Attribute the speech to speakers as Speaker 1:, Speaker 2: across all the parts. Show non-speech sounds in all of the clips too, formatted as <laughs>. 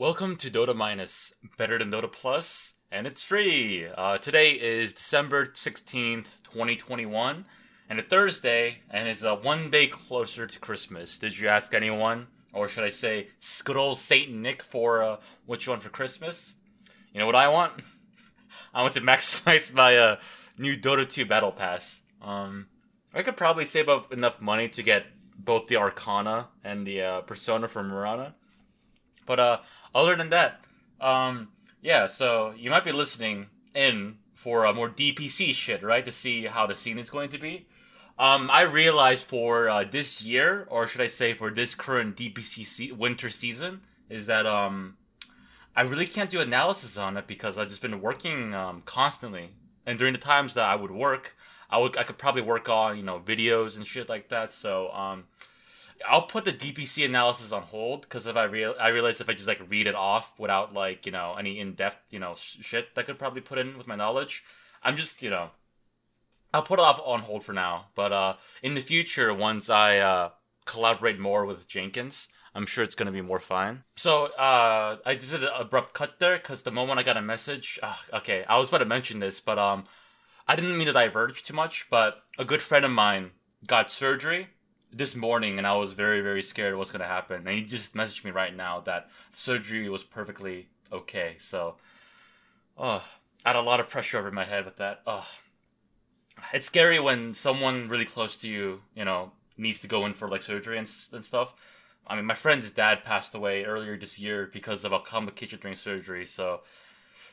Speaker 1: Welcome to Dota Minus, better than Dota Plus, and it's free. Uh, today is December 16th, 2021, and a Thursday, and it's uh, one day closer to Christmas. Did you ask anyone, or should I say, Skrull Saint Nick for uh, what you want for Christmas? You know what I want? <laughs> I want to maximize my uh, new Dota 2 Battle Pass. Um, I could probably save up enough money to get both the Arcana and the uh, Persona from Mirana. But uh, other than that, um, yeah. So you might be listening in for a more DPC shit, right? To see how the scene is going to be. Um, I realized for uh, this year, or should I say for this current DPC se- winter season, is that um, I really can't do analysis on it because I've just been working um, constantly, and during the times that I would work, I would I could probably work on you know videos and shit like that. So um, I'll put the DPC analysis on hold because if I real I realize if I just like read it off without like you know any in depth you know sh- shit that could probably put in with my knowledge, I'm just you know I'll put it off on hold for now. But uh, in the future, once I uh, collaborate more with Jenkins, I'm sure it's gonna be more fine. So uh, I just did an abrupt cut there because the moment I got a message, uh, okay, I was about to mention this, but um, I didn't mean to diverge too much. But a good friend of mine got surgery this morning and I was very, very scared what's going to happen. And he just messaged me right now that surgery was perfectly okay. So, oh, I had a lot of pressure over my head with that. Oh, it's scary when someone really close to you, you know, needs to go in for like surgery and, and stuff. I mean, my friend's dad passed away earlier this year because of a complication during surgery. So,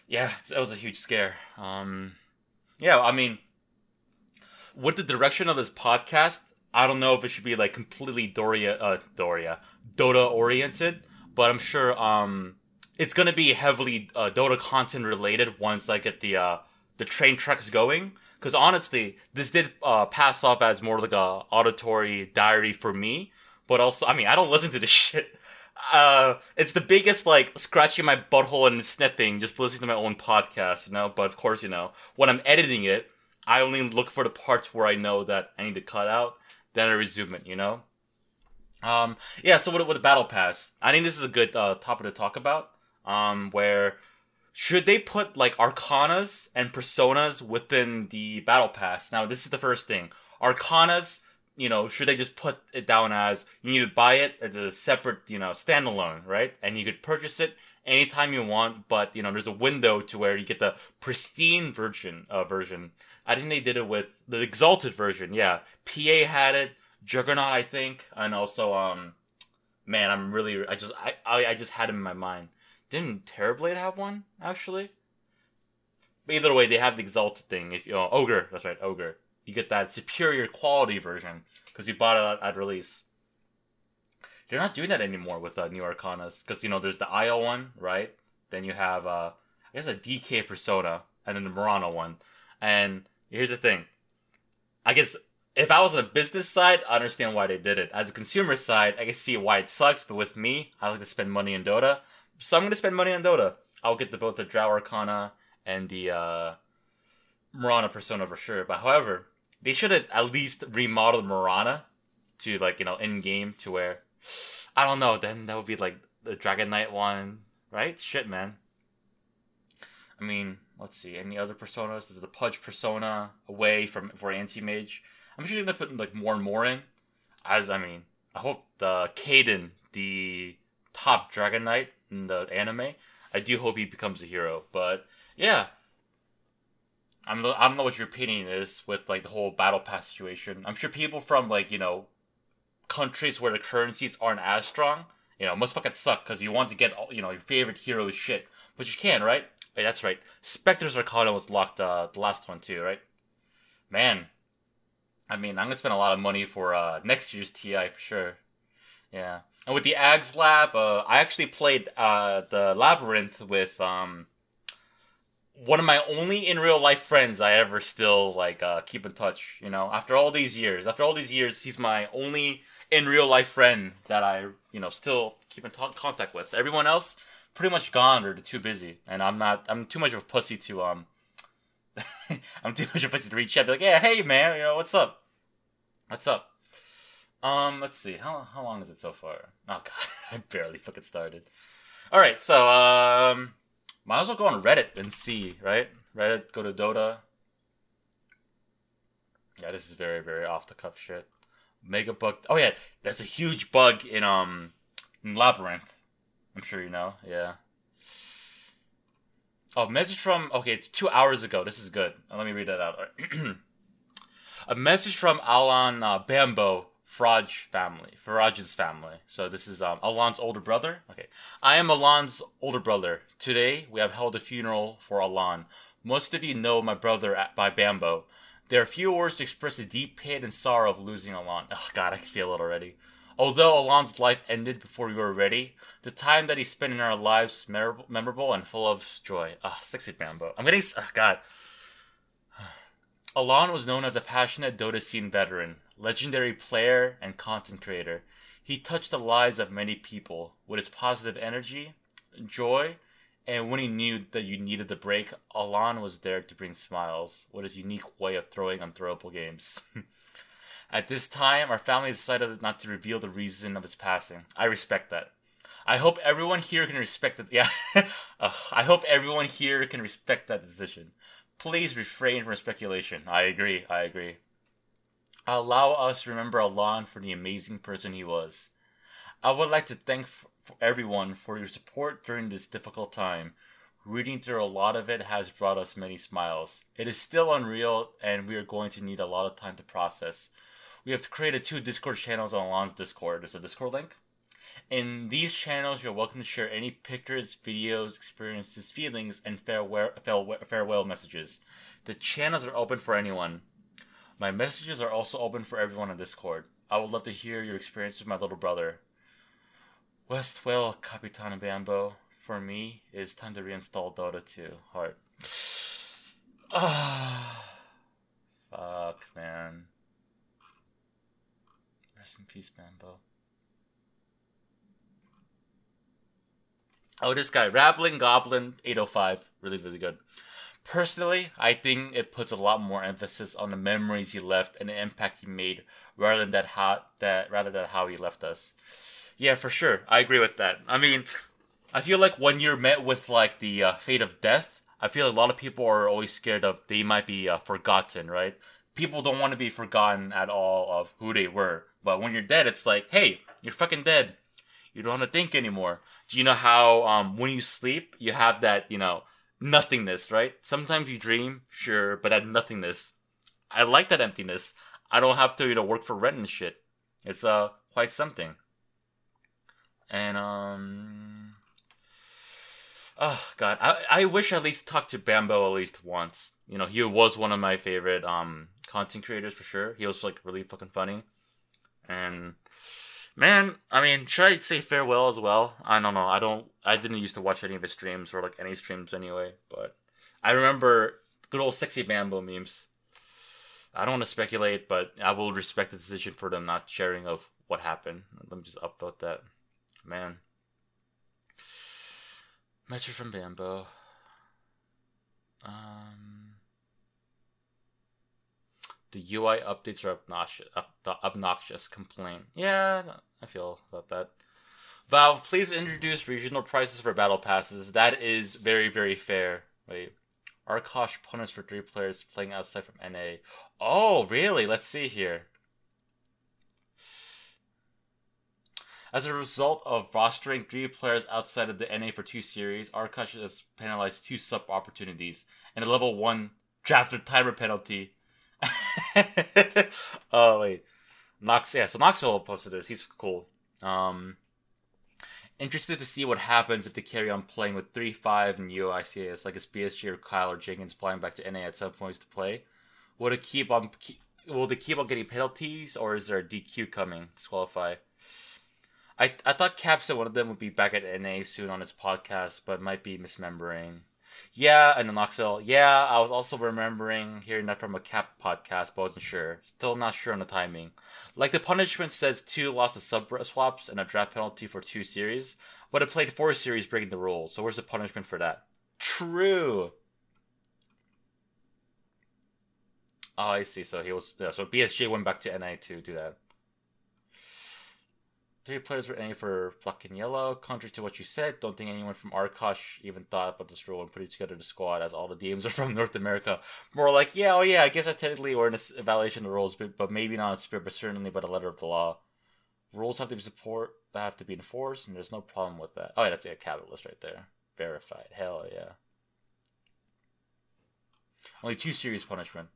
Speaker 1: yeah, it was a huge scare. Um, yeah, I mean, with the direction of this podcast, I don't know if it should be like completely Doria, uh, Doria, Dota oriented, but I'm sure um it's gonna be heavily uh, Dota content related once I get the uh the train tracks going. Because honestly, this did uh, pass off as more like a auditory diary for me. But also, I mean, I don't listen to this <laughs> shit. Uh, it's the biggest like scratching my butthole and sniffing, just listening to my own podcast, you know. But of course, you know, when I'm editing it, I only look for the parts where I know that I need to cut out I resume it, you know? Um, yeah, so with, with the Battle Pass, I think this is a good uh, topic to talk about. Um, where should they put like Arcanas and Personas within the Battle Pass? Now, this is the first thing. Arcanas, you know, should they just put it down as you need to buy it as a separate, you know, standalone, right? And you could purchase it anytime you want, but you know, there's a window to where you get the pristine version uh, version I think they did it with the exalted version. Yeah, PA had it, Juggernaut, I think, and also um, man, I'm really I just I I, I just had him in my mind. Didn't Terrorblade have one actually? Either way, they have the exalted thing. If you know, ogre, that's right, ogre. You get that superior quality version because you bought it at, release. They're not doing that anymore with uh, new Arcanas because you know there's the IO one, right? Then you have uh, I guess a DK Persona and then the Mirana one, and Here's the thing. I guess if I was on the business side, I understand why they did it. As a consumer side, I can see why it sucks, but with me, I like to spend money in Dota. So I'm gonna spend money on Dota. I'll get the both the Drow Arcana and the uh Mirana Persona for sure. But however, they should have at least remodeled Mirana to like, you know, in game to where I don't know, then that would be like the Dragon Knight one, right? Shit man. I mean, let's see, any other personas? There's the Pudge persona away from for anti mage. I'm sure they're gonna put like more and more in. As I mean, I hope the Kaden, the top Dragon Knight in the anime, I do hope he becomes a hero. But yeah, I'm I don't know what your opinion is with like the whole battle pass situation. I'm sure people from like you know countries where the currencies aren't as strong, you know, must fucking suck because you want to get all, you know your favorite hero shit, but you can, right? Wait, that's right. Spectre's Arcana was locked uh, the last one too, right? Man, I mean, I'm gonna spend a lot of money for uh, next year's TI for sure. Yeah, and with the Ags Lab, uh, I actually played uh, the Labyrinth with um, one of my only in real life friends I ever still like uh, keep in touch. You know, after all these years, after all these years, he's my only in real life friend that I you know still keep in t- contact with. Everyone else, pretty much gone or too busy, and I'm not. I'm too much of a pussy to um. <laughs> I'm too much of a pussy to reach out. Be like, yeah, hey man, you know what's up? What's up? Um, let's see. How how long is it so far? Oh god, <laughs> I barely fucking started. All right, so um, might as well go on Reddit and see, right? Reddit, go to Dota. Yeah, this is very, very off the cuff shit. Mega bug. Oh yeah, there's a huge bug in um in Labyrinth. I'm sure you know. Yeah. Oh, message from okay, it's two hours ago. This is good. Let me read that out. <clears throat> a message from Alan uh, Bambo Faraj family, Faraj's family. So this is um, Alan's older brother. Okay, I am Alan's older brother. Today we have held a funeral for Alan. Most of you know my brother at, by Bambo. There are few words to express the deep pain and sorrow of losing Alan. Oh God, I can feel it already. Although Alan's life ended before we were ready, the time that he spent in our lives is memorable and full of joy. Ah, oh, sexy Bambo. I'm getting. Oh, God. <sighs> Alan was known as a passionate Dota scene veteran, legendary player, and content creator. He touched the lives of many people with his positive energy, joy, and when he knew that you needed the break, Alan was there to bring smiles with his unique way of throwing unthrowable games. <laughs> At this time, our family decided not to reveal the reason of his passing. I respect that. I hope everyone here can respect that. <laughs> Yeah, uh, I hope everyone here can respect that decision. Please refrain from speculation. I agree. I agree. Allow us to remember Alon for the amazing person he was. I would like to thank everyone for your support during this difficult time. Reading through a lot of it has brought us many smiles. It is still unreal, and we are going to need a lot of time to process. We have created two Discord channels on Alon's Discord. There's a Discord link. In these channels, you're welcome to share any pictures, videos, experiences, feelings, and farewell, farewell messages. The channels are open for anyone. My messages are also open for everyone on Discord. I would love to hear your experience with my little brother. Westwell Capitan Bambo. For me, it's time to reinstall Dota 2. Heart. Ah. <sighs> Fuck, man. Rest in peace, Bambo. Oh, this guy, Rabbling Goblin 805. Really, really good. Personally, I think it puts a lot more emphasis on the memories he left and the impact he made rather than that how that rather than how he left us. Yeah, for sure. I agree with that. I mean, I feel like when you're met with like the uh, fate of death, I feel a lot of people are always scared of they might be uh, forgotten, right? People don't want to be forgotten at all of who they were. But when you're dead, it's like, hey, you're fucking dead. You don't have to think anymore do you know how um, when you sleep you have that you know nothingness right? Sometimes you dream sure but that nothingness. I like that emptiness. I don't have to you know work for rent and shit. It's uh quite something. And um oh god. I i wish I at least talked to bambo at least once. You know he was one of my favorite um content creators for sure. He was like really fucking funny. And Man, I mean, should I say farewell as well? I don't know. I don't. I didn't used to watch any of his streams or like any streams anyway. But I remember good old sexy Bambo memes. I don't want to speculate, but I will respect the decision for them not sharing of what happened. Let me just upvote that. Man. Message from Bambo. Um. The UI updates are obnoxious. obnoxious complaint. Yeah, I feel about that. Valve, please introduce regional prices for battle passes. That is very, very fair. Wait. Arkosh punished for three players playing outside from NA. Oh, really? Let's see here. As a result of rostering three players outside of the NA for two series, Arkosh has penalized two sub opportunities and a level one drafted timer penalty <laughs> oh wait, Knox. Yeah, so Knoxville posted this. He's cool. Um, interested to see what happens if they carry on playing with three five and UICS, like it's BSG or Kyle or Jenkins flying back to NA at some point to play. Will it keep on? Keep, will they keep on getting penalties, or is there a DQ coming? Disqualify. I I thought Cap said one of them would be back at NA soon on his podcast, but might be misremembering. Yeah, and the Knoxville. Yeah, I was also remembering hearing that from a Cap podcast, but wasn't sure. Still not sure on the timing. Like the punishment says two loss of sub swaps and a draft penalty for two series, but it played four series breaking the rules. So where's the punishment for that? True. Oh, I see. So he was yeah, so BSG went back to NA to do that. Three players were aiming for black and yellow. Contrary to what you said, don't think anyone from Arkosh even thought about this rule and putting together the squad as all the DMs are from North America. More like, yeah, oh yeah, I guess I technically were in a evaluation of the rules, but, but maybe not in spirit, but certainly by the letter of the law. Rules have to be support have to be enforced, and there's no problem with that. Oh, yeah, that's a capitalist right there. Verified. Hell yeah. Only two serious punishment.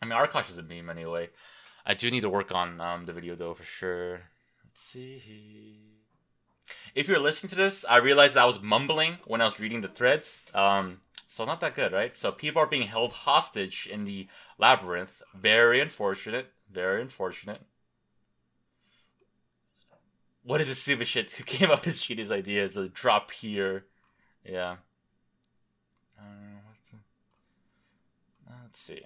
Speaker 1: I mean, Arkosh is a meme anyway. I do need to work on um, the video though for sure. See. If you're listening to this, I realized I was mumbling when I was reading the threads. Um, so not that good, right? So people are being held hostage in the labyrinth. Very unfortunate. Very unfortunate. What is this stupid shit? Who <laughs> came up with genius idea? A drop here. Yeah. Uh, let's see.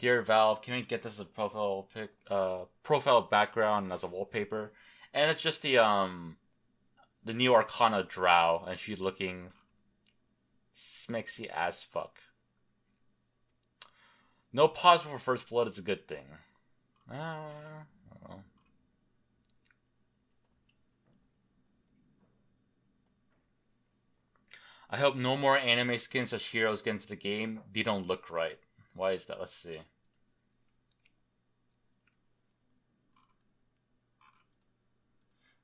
Speaker 1: Dear Valve, can we get this as a profile pic, uh, profile background as a wallpaper? And it's just the um, the new Arcana Drow, and she's looking smexy as fuck. No pause for first blood is a good thing. Uh, I hope no more anime skins as heroes get into the game. They don't look right. Why is that? Let's see.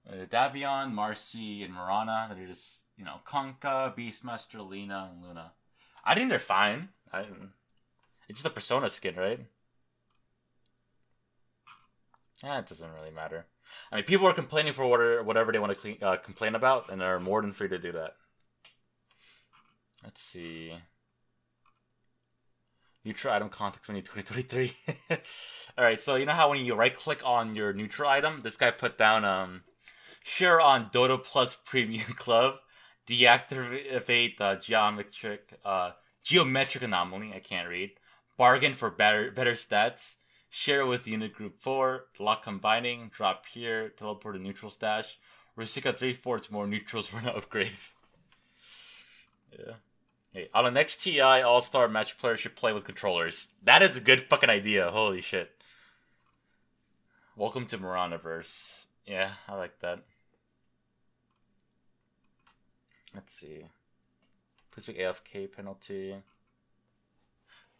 Speaker 1: Uh, Davion, Marci, and Mirana. That are just, you know, Kunkka, Beastmaster, Lina, and Luna. I think they're fine. I, it's just a Persona skin, right? Yeah, it doesn't really matter. I mean, people are complaining for whatever, whatever they want to clean, uh, complain about, and they're more than free to do that. Let's see. Neutral item context you 2023. <laughs> Alright, so you know how when you right click on your neutral item, this guy put down um share on Dota Plus Premium <laughs> Club, deactivate the geometric uh geometric anomaly, I can't read. Bargain for better better stats. Share with unit group 4, lock combining, drop here, teleport to neutral stash. Rusika 3 4 more neutrals <laughs> for an upgrade. yeah. Hey, on the next TI All Star match, players should play with controllers. That is a good fucking idea. Holy shit. Welcome to Miranaverse. Yeah, I like that. Let's see. Please make AFK penalty.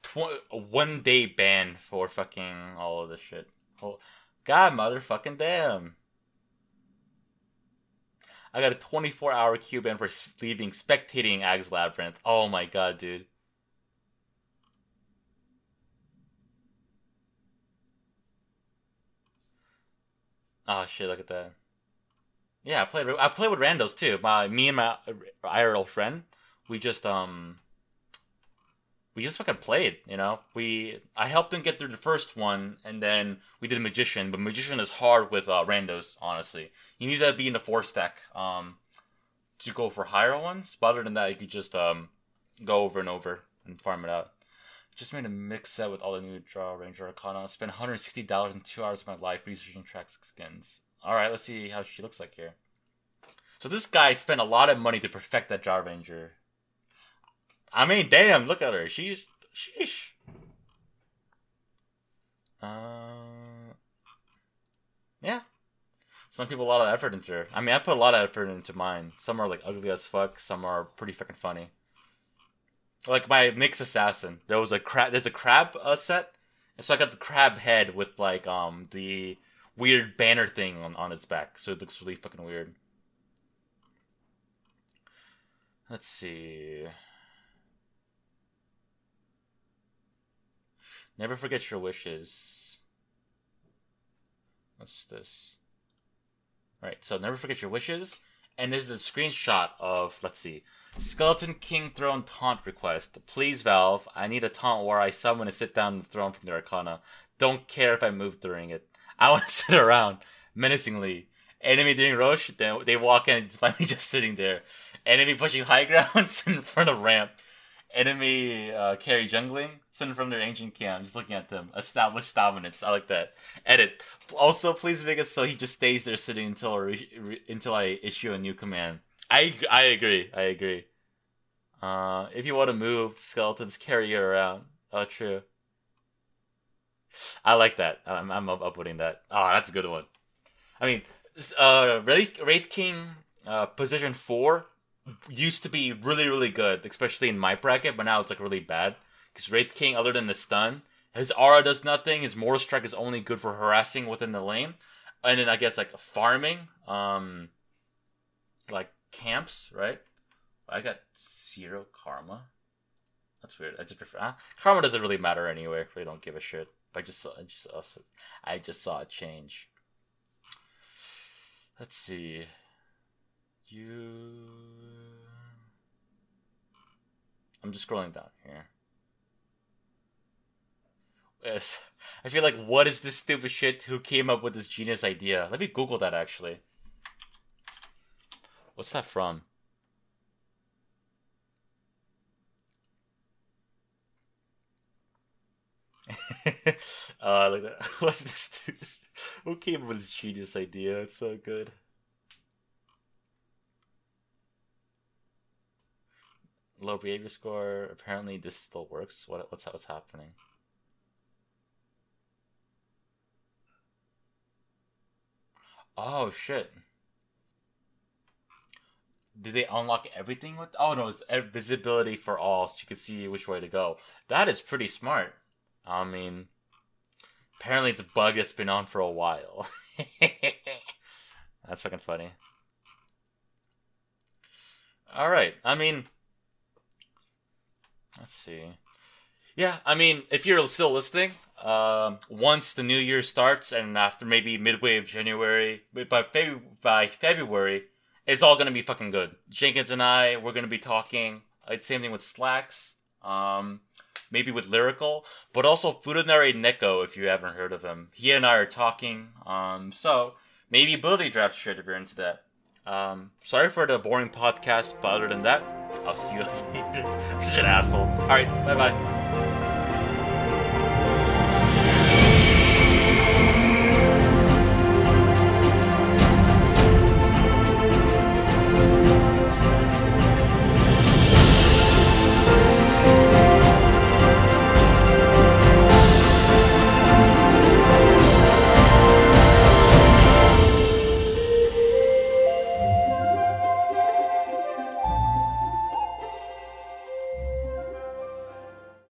Speaker 1: Tw- one day ban for fucking all of this shit. Oh, God, motherfucking damn. I got a 24 hour queue ban for leaving spectating Ag's Labyrinth. Oh my god, dude. Oh shit! Look at that. Yeah, I played. I played with randos too. My me and my IRL friend. We just um we just fucking played, you know. We I helped him get through the first one, and then we did a magician. But magician is hard with uh, randos, honestly. You need to be in the four stack um, to go for higher ones. But other than that, you could just um, go over and over and farm it out. Just made a mix set with all the new Drow Ranger arcana. Spent 160 dollars in two hours of my life researching track skins. All right, let's see how she looks like here. So this guy spent a lot of money to perfect that Drow Ranger I mean, damn, look at her. She's sheesh. Uh, yeah. Some people a lot of effort into her. I mean, I put a lot of effort into mine. Some are like ugly as fuck. Some are pretty fucking funny. Like my Nyx assassin, there was a crab. There's a crab uh, set, and so I got the crab head with like um the weird banner thing on on its back, so it looks really fucking weird. Let's see. Never forget your wishes. What's this? Alright, so never forget your wishes. And this is a screenshot of, let's see, Skeleton King Throne Taunt request. Please, Valve, I need a taunt where I summon and sit down on the throne from the Arcana. Don't care if I move during it. <laughs> I want to sit around, menacingly. Enemy doing Rosh, then they walk in and find me just sitting there. Enemy pushing high <laughs> grounds in front of ramp enemy uh, carry jungling, sitting from their ancient camp, just looking at them. Established dominance. I like that. Edit. Also, please make it so he just stays there sitting until re- re- until I issue a new command. I I agree. I agree. Uh, if you want to move, skeletons carry you around. Oh, true. I like that. I'm I'm up, uploading that. Oh, that's a good one. I mean, uh, Wraith, Wraith King uh, position four used to be really really good, especially in my bracket, but now it's like really bad because Wraith King, other than the stun, his aura does nothing. His mortal strike is only good for harassing within the lane, and then I guess like farming, um, like camps, right? I got zero karma. That's weird. I just prefer uh, karma doesn't really matter anyway. I they don't give a shit. But I just saw, I just saw, I just saw a change. Let's see. You. I'm just scrolling down here. Yes. I feel like, what is this stupid shit? Who came up with this genius idea? Let me Google that actually. What's that from? <laughs> uh, like that. <laughs> What's this dude? Who came up with this genius idea? It's so good. Low behavior score. Apparently, this still works. What? What's what's happening? Oh shit. Did they unlock everything with? Oh no, it's visibility for all, so you can see which way to go. That is pretty smart. I mean, apparently it's a bug that's been on for a while. <laughs> that's fucking funny. All right. I mean, let's see. Yeah, I mean, if you're still listening, um, once the new year starts and after maybe midway of January, by, Feb- by February, it's all gonna be fucking good. Jenkins and I, we're gonna be talking. Same thing with Slacks. Um, maybe with Lyrical, but also Futanari Neko, if you haven't heard of him. He and I are talking. Um, so maybe Ability Draft should if you're into that. Um, sorry for the boring podcast, but other than that, I'll see you <laughs> later. <laughs> Such an asshole. Alright, bye bye.